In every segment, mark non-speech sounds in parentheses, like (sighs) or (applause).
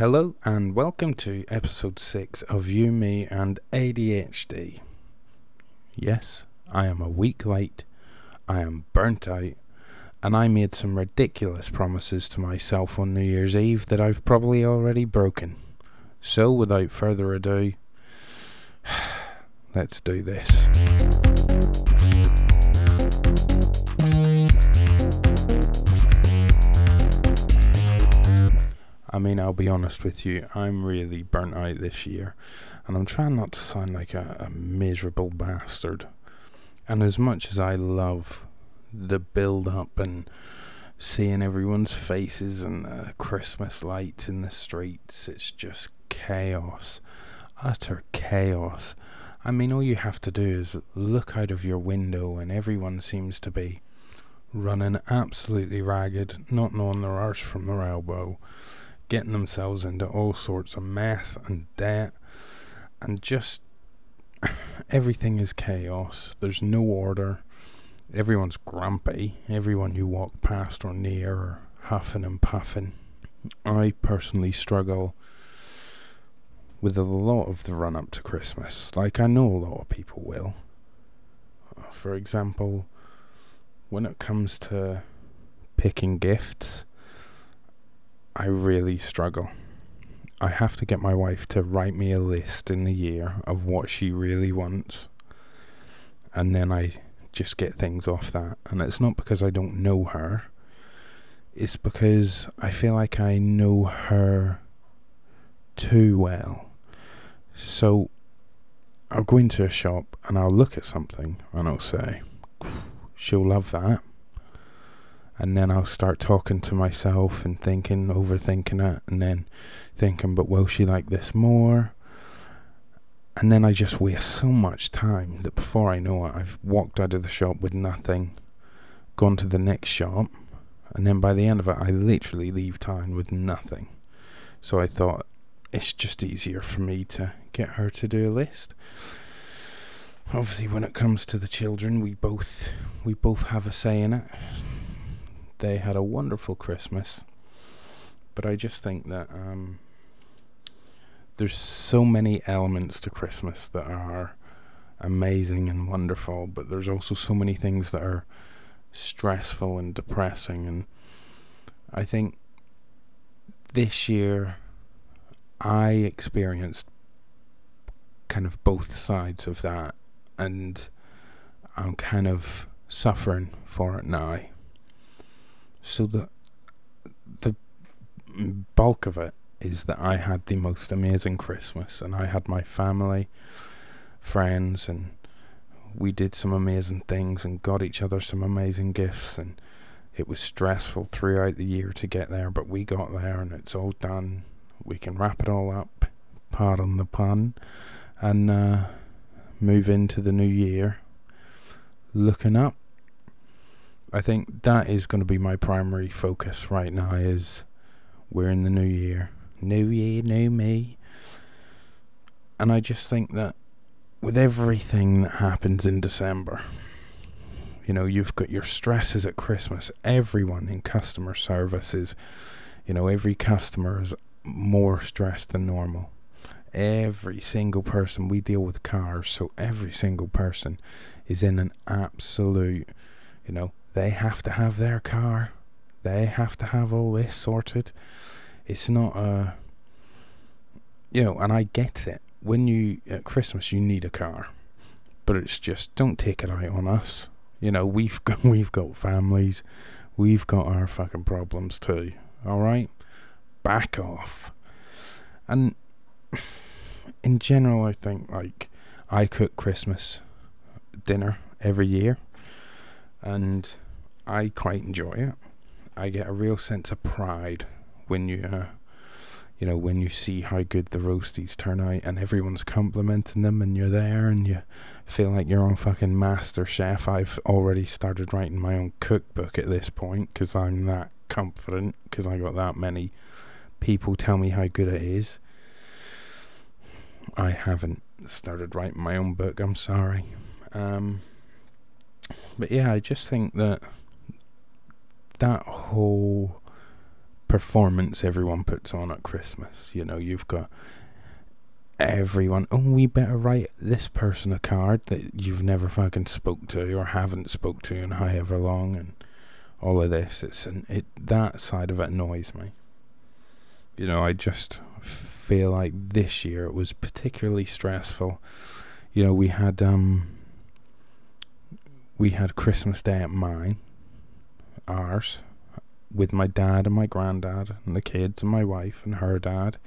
Hello and welcome to episode 6 of You, Me and ADHD. Yes, I am a week late, I am burnt out, and I made some ridiculous promises to myself on New Year's Eve that I've probably already broken. So, without further ado, (sighs) let's do this. I mean, I'll be honest with you, I'm really burnt out this year, and I'm trying not to sound like a, a miserable bastard. And as much as I love the build up and seeing everyone's faces and the Christmas lights in the streets, it's just chaos. Utter chaos. I mean, all you have to do is look out of your window, and everyone seems to be running absolutely ragged, not knowing their arse from their elbow getting themselves into all sorts of mess and debt, and just (sighs) everything is chaos. There's no order. Everyone's grumpy. Everyone you walk past or near are huffing and puffing. I personally struggle with a lot of the run up to Christmas, like I know a lot of people will. Uh, for example, when it comes to picking gifts, I really struggle. I have to get my wife to write me a list in the year of what she really wants. And then I just get things off that. And it's not because I don't know her, it's because I feel like I know her too well. So I'll go into a shop and I'll look at something and I'll say, she'll love that and then I'll start talking to myself and thinking, overthinking it, and then thinking, but will she like this more? And then I just waste so much time that before I know it, I've walked out of the shop with nothing, gone to the next shop, and then by the end of it, I literally leave town with nothing. So I thought it's just easier for me to get her to do a list. Obviously, when it comes to the children, we both we both have a say in it they had a wonderful Christmas. But I just think that um, there's so many elements to Christmas that are amazing and wonderful, but there's also so many things that are stressful and depressing. And I think this year I experienced kind of both sides of that, and I'm kind of suffering for it now. So the the bulk of it is that I had the most amazing Christmas, and I had my family, friends, and we did some amazing things and got each other some amazing gifts, and it was stressful throughout the year to get there, but we got there, and it's all done. We can wrap it all up, pardon the pun, and uh, move into the new year looking up I think that is going to be my primary focus right now. Is we're in the new year, new year, new me, and I just think that with everything that happens in December, you know, you've got your stresses at Christmas. Everyone in customer service is, you know, every customer is more stressed than normal. Every single person we deal with cars, so every single person is in an absolute, you know, they have to have their car. They have to have all this sorted. It's not a, you know, and I get it. When you at Christmas, you need a car, but it's just don't take it out on us. You know, we've (laughs) got we've got families, we've got our fucking problems too. All right, back off. And (sighs) in general, I think like I cook Christmas dinner every year and I quite enjoy it. I get a real sense of pride when you, uh, you know, when you see how good the roasties turn out and everyone's complimenting them, and you're there and you feel like you're on fucking Master Chef. I've already started writing my own cookbook at this point because I'm that confident because I got that many people tell me how good it is. I haven't started writing my own book. I'm sorry. Um, but yeah, I just think that that whole performance everyone puts on at Christmas. You know, you've got everyone. Oh, we better write this person a card that you've never fucking spoke to or haven't spoke to in however long, and all of this. It's an it that side of it annoys me. You know, I just feel like this year it was particularly stressful. You know, we had um we had Christmas Day at mine, ours, with my dad and my granddad and the kids and my wife and her dad,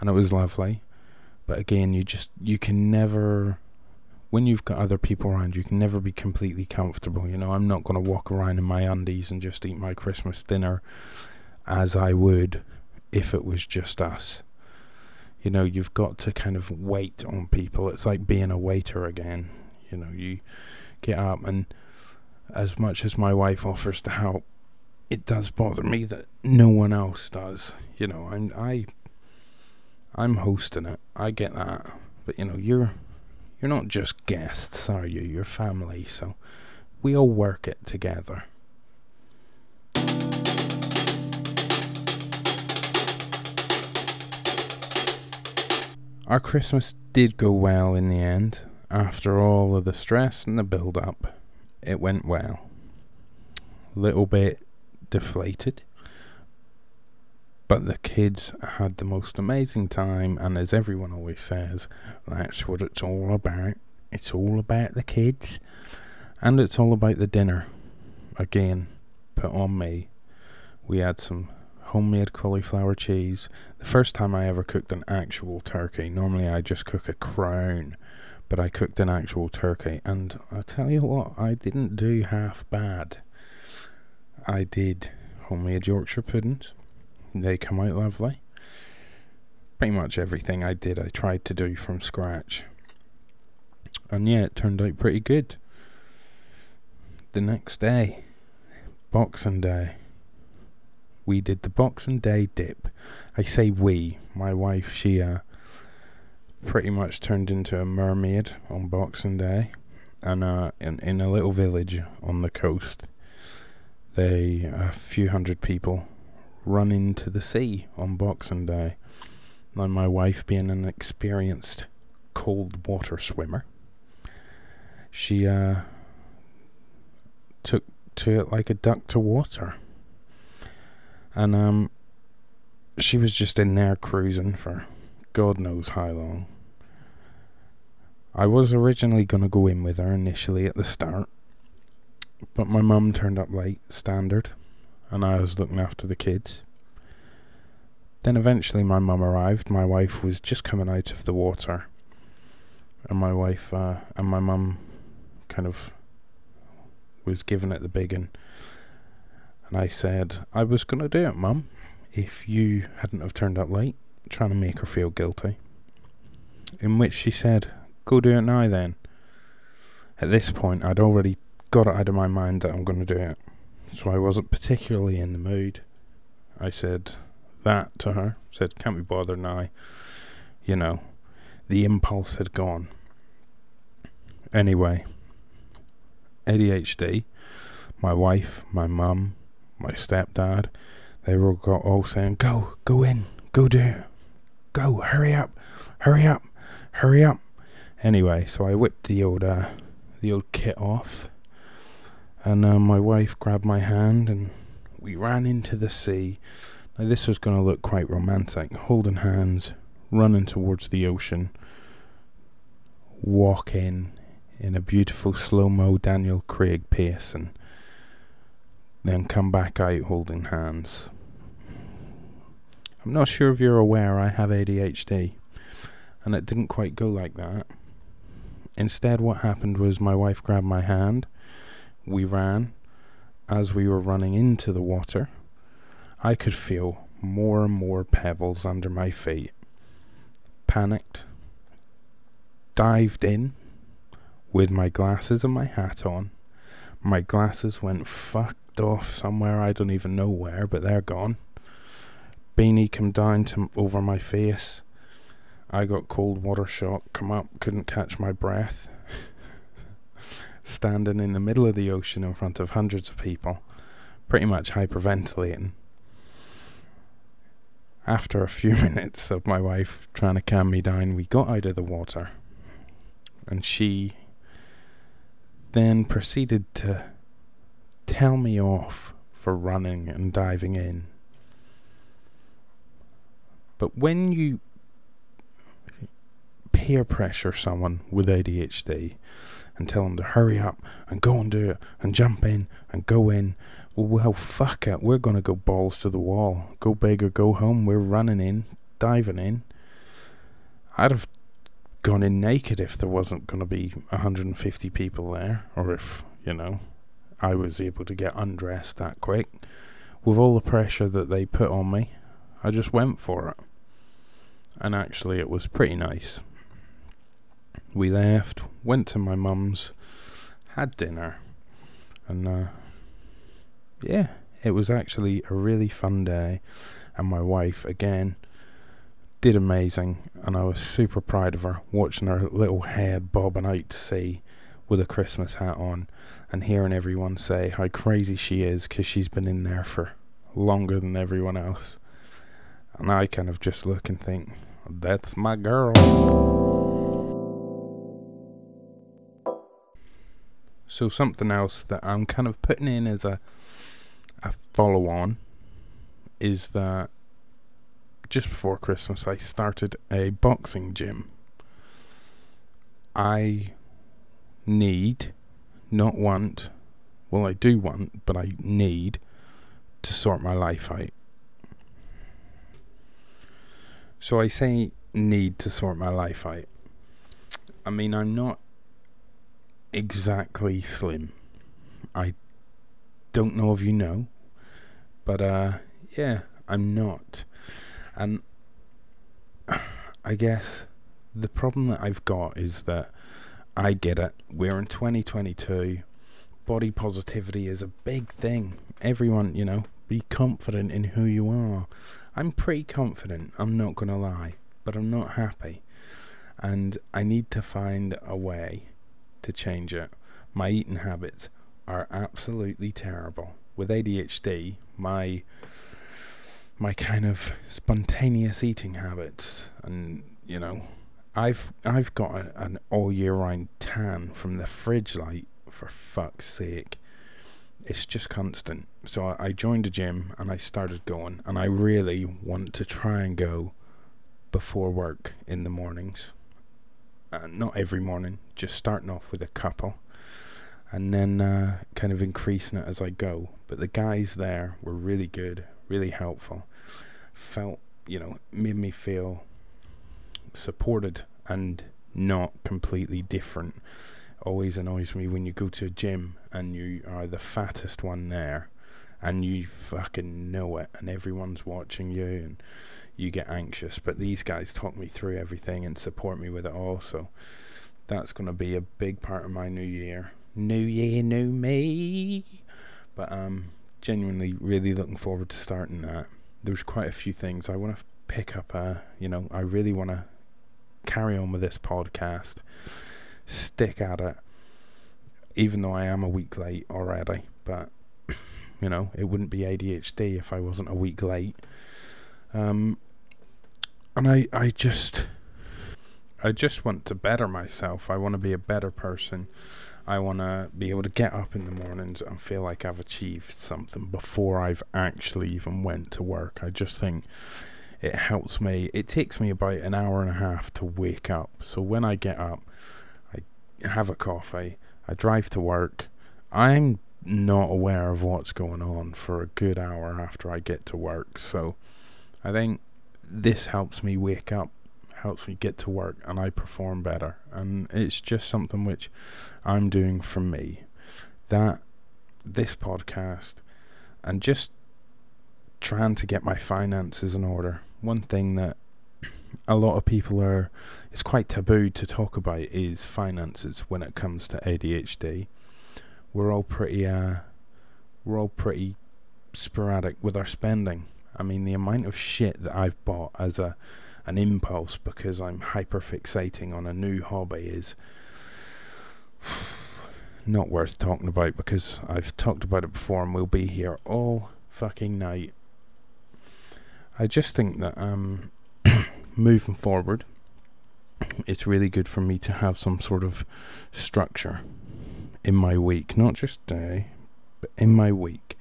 and it was lovely. But again, you just you can never when you've got other people around, you can never be completely comfortable. You know, I'm not going to walk around in my undies and just eat my Christmas dinner as I would if it was just us. You know, you've got to kind of wait on people. It's like being a waiter again. You know, you get up, and as much as my wife offers to help, it does bother me that no one else does. You know, I'm I I'm hosting it. I get that. But you know, you're you're not just guests, are you? You're family, so we all work it together. Our Christmas did go well in the end. After all of the stress and the build up, it went well. Little bit deflated, but the kids had the most amazing time, and as everyone always says, that's what it's all about. It's all about the kids, and it's all about the dinner. Again, put on me. We had some homemade cauliflower cheese. The first time I ever cooked an actual turkey. Normally I just cook a crown, but I cooked an actual turkey, and I tell you what, I didn't do half bad. I did homemade Yorkshire puddings they come out lovely. Pretty much everything I did, I tried to do from scratch. And yeah, it turned out pretty good. The next day, Boxing Day, we did the Boxing Day dip. I say we, my wife, she uh, pretty much turned into a mermaid on Boxing Day. And uh, in, in a little village on the coast, they, a few hundred people run into the sea on Boxing Day. Now, my wife, being an experienced cold water swimmer, she uh, took to it like a duck to water. And um, she was just in there cruising for God knows how long. I was originally going to go in with her initially at the start, but my mum turned up late, standard and I was looking after the kids. Then eventually my mum arrived. My wife was just coming out of the water, and my wife uh, and my mum kind of was giving it the big. And I said, I was going to do it, mum, if you hadn't have turned up late, trying to make her feel guilty. In which she said, Go do it now then. At this point, I'd already got it out of my mind that I'm going to do it so I wasn't particularly in the mood. I said that to her, said, Can't be bothered now. You know, the impulse had gone. Anyway, ADHD, my wife, my mum, my stepdad, they were all saying, Go, go in, go do it. Go, hurry up, hurry up, hurry up. Anyway, so I whipped the old, uh, the old kit off and uh, my wife grabbed my hand and we ran into the sea. Now, this was going to look quite romantic, holding hands, running towards the ocean, walking in a beautiful slow mo Daniel Craig pace, and then come back out holding hands. I'm not sure if you're aware I have ADHD, and it didn't quite go like that. Instead, what happened was my wife grabbed my hand we ran, as we were running into the water, I could feel more and more pebbles under my feet. Panicked, dived in with my glasses and my hat on. My glasses went fucked off somewhere I don't even know where, but they're gone. Beanie came down to over my face. I got cold water shock, come up, couldn't catch my breath standing in the middle of the ocean in front of hundreds of people, pretty much hyperventilating. after a few (laughs) minutes of my wife trying to calm me down, we got out of the water. And she then proceeded to tell me off for running and diving in. But when you peer pressure someone with ADHD and tell them to hurry up and go and do it and jump in and go in, well, fuck it. We're going to go balls to the wall. Go big or go home. We're running in, diving in. I'd have gone in naked if there wasn't going to be 150 people there, or if, you know, I was able to get undressed that quick. With all the pressure that they put on me, I just went for it. And actually, it was pretty nice. We left, went to my mum's, had dinner, and uh, yeah, it was actually a really fun day. And my wife, again, did amazing. And I was super proud of her, watching her little head bobbing out to sea with a Christmas hat on and hearing everyone say how crazy she is because she's been in there for longer than everyone else. And I kind of just look and think, that's my girl. So something else that I'm kind of putting in as a a follow on is that just before Christmas I started a boxing gym. I need, not want, well, I do want, but I need to sort my life out. So I say need to sort my life out. I mean, I'm not exactly slim. I don't know if you know, but uh, yeah, I'm not. And (sighs) I guess the problem that I've got is that I get it. We're in 2022. Body positivity is a big thing. Everyone, you know, be confident in who you are. I'm pretty confident, I'm not going to lie, but I'm not happy. And I need to find a way to change it. My eating habits are absolutely terrible. With ADHD, my my kind of spontaneous eating habits and you know I've I've got a, an all year round tan from the fridge light for fuck's sake. It's just constant. So I, I joined a gym and I started going and I really want to try and go before work in the mornings. Uh, not every morning, just starting off with a couple and then uh, kind of increasing it as I go. But the guys there were really good, really helpful. Felt, you know, made me feel supported and not completely different. Always annoys me when you go to a gym and you are the fattest one there and you fucking know it and everyone's watching you and you get anxious. But these guys talk me through everything and support me with it all. So that's going to be a big part of my new year new year, new me. But um, genuinely, really looking forward to starting that. There's quite a few things I want to pick up. Uh, you know, I really want to carry on with this podcast, stick at it, even though I am a week late already. But (clears throat) you know, it wouldn't be ADHD if I wasn't a week late. Um, and I, I just, I just want to better myself. I want to be a better person. I want to be able to get up in the mornings and feel like I've achieved something before I've actually even went to work. I just think it helps me. It takes me about an hour and a half to wake up. So when I get up, I have a coffee, I drive to work. I'm not aware of what's going on for a good hour after I get to work. So I think this helps me wake up helps me get to work and I perform better. And it's just something which I'm doing for me. That this podcast and just trying to get my finances in order. One thing that a lot of people are it's quite taboo to talk about is finances when it comes to ADHD. We're all pretty uh we're all pretty sporadic with our spending. I mean the amount of shit that I've bought as a an impulse because I'm hyper fixating on a new hobby is (sighs) not worth talking about because I've talked about it before and we'll be here all fucking night. I just think that um, (coughs) moving forward, it's really good for me to have some sort of structure in my week, not just day, but in my week.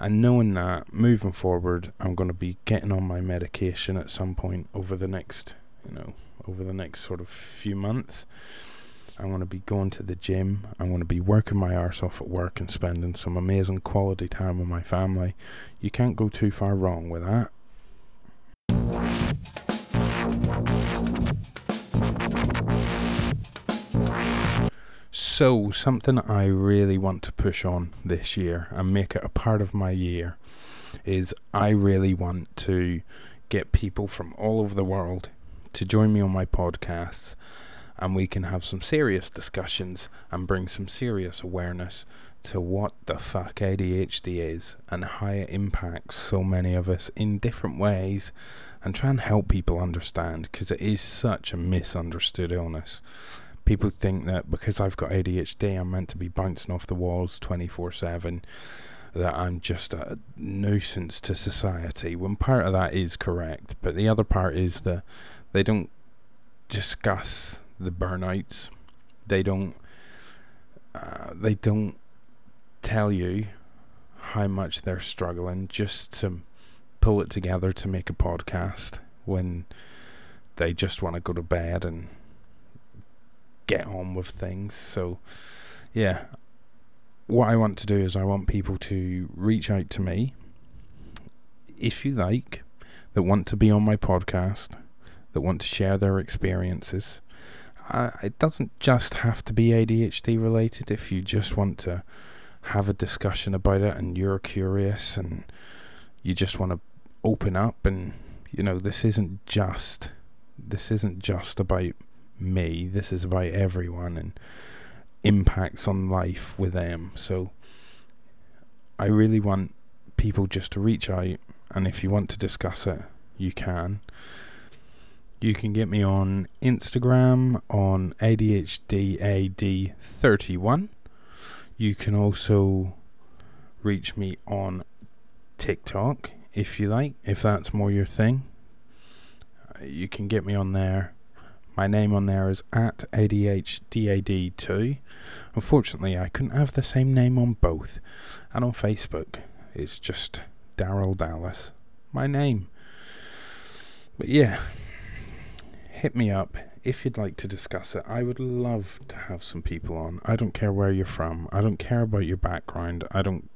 And knowing that moving forward, I'm going to be getting on my medication at some point over the next, you know, over the next sort of few months. I'm going to be going to the gym. I'm going to be working my arse off at work and spending some amazing quality time with my family. You can't go too far wrong with that. So, something I really want to push on this year and make it a part of my year is I really want to get people from all over the world to join me on my podcasts and we can have some serious discussions and bring some serious awareness to what the fuck ADHD is and how it impacts so many of us in different ways and try and help people understand because it is such a misunderstood illness. People think that because I've got ADHD, I'm meant to be bouncing off the walls 24 7, that I'm just a nuisance to society. When part of that is correct, but the other part is that they don't discuss the burnouts. They don't. Uh, they don't tell you how much they're struggling just to pull it together to make a podcast when they just want to go to bed and get on with things. So, yeah, what I want to do is I want people to reach out to me if you like, that want to be on my podcast, that want to share their experiences. Uh, it doesn't just have to be ADHD related. If you just want to have a discussion about it and you're curious and you just want to open up and you know this isn't just this isn't just about me this is about everyone and impacts on life with them so i really want people just to reach out and if you want to discuss it you can you can get me on instagram on adhdad31 you can also reach me on tiktok if you like, if that's more your thing. Uh, you can get me on there. My name on there is at ADHDAD2. Unfortunately, I couldn't have the same name on both. And on Facebook, it's just Daryl Dallas. My name. But yeah, hit me up if you'd like to discuss it. I would love to have some people on. I don't care where you're from. I don't care about your background. I don't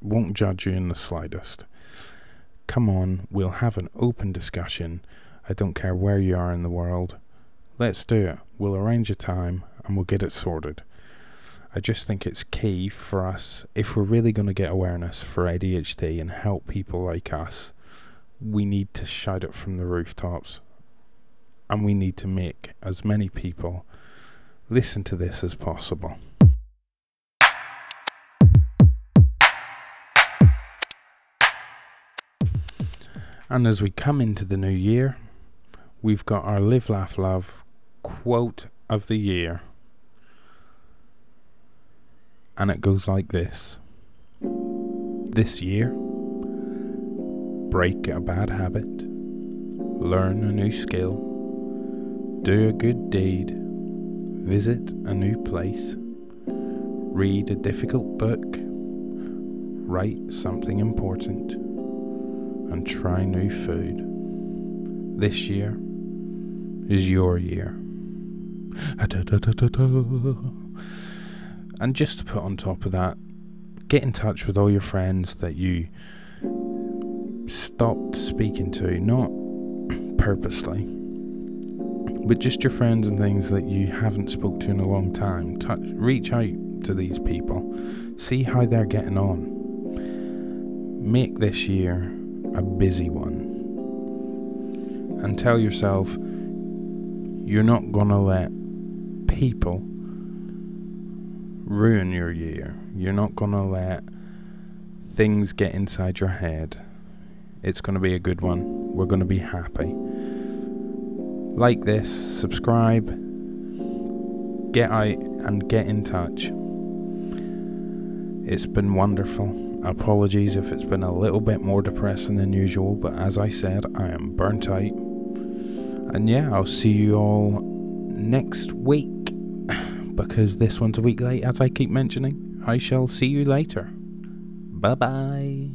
won't judge you in the slightest come on, we'll have an open discussion. I don't care where you are in the world. Let's do it. We'll arrange a time and we'll get it sorted. I just think it's key for us, if we're really going to get awareness for ADHD and help people like us, we need to shout it from the rooftops. And we need to make as many people listen to this as possible. And as we come into the new year, we've got our Live, Laugh, Love quote of the year. And it goes like this This year, break a bad habit, learn a new skill, do a good deed, visit a new place, read a difficult book, write something important and try new food. This year is your year. And just to put on top of that, get in touch with all your friends that you stopped speaking to, not purposely, but just your friends and things that you haven't spoke to in a long time. Touch, reach out to these people, see how they're getting on. Make this year a busy one. And tell yourself you're not going to let people ruin your year. You're not going to let things get inside your head. It's going to be a good one. We're going to be happy. Like this, subscribe, get out and get in touch. It's been wonderful Apologies if it's been a little bit more depressing than usual, but as I said, I am burnt out. And yeah, I'll see you all next week because this one's a week late, as I keep mentioning. I shall see you later. Bye bye.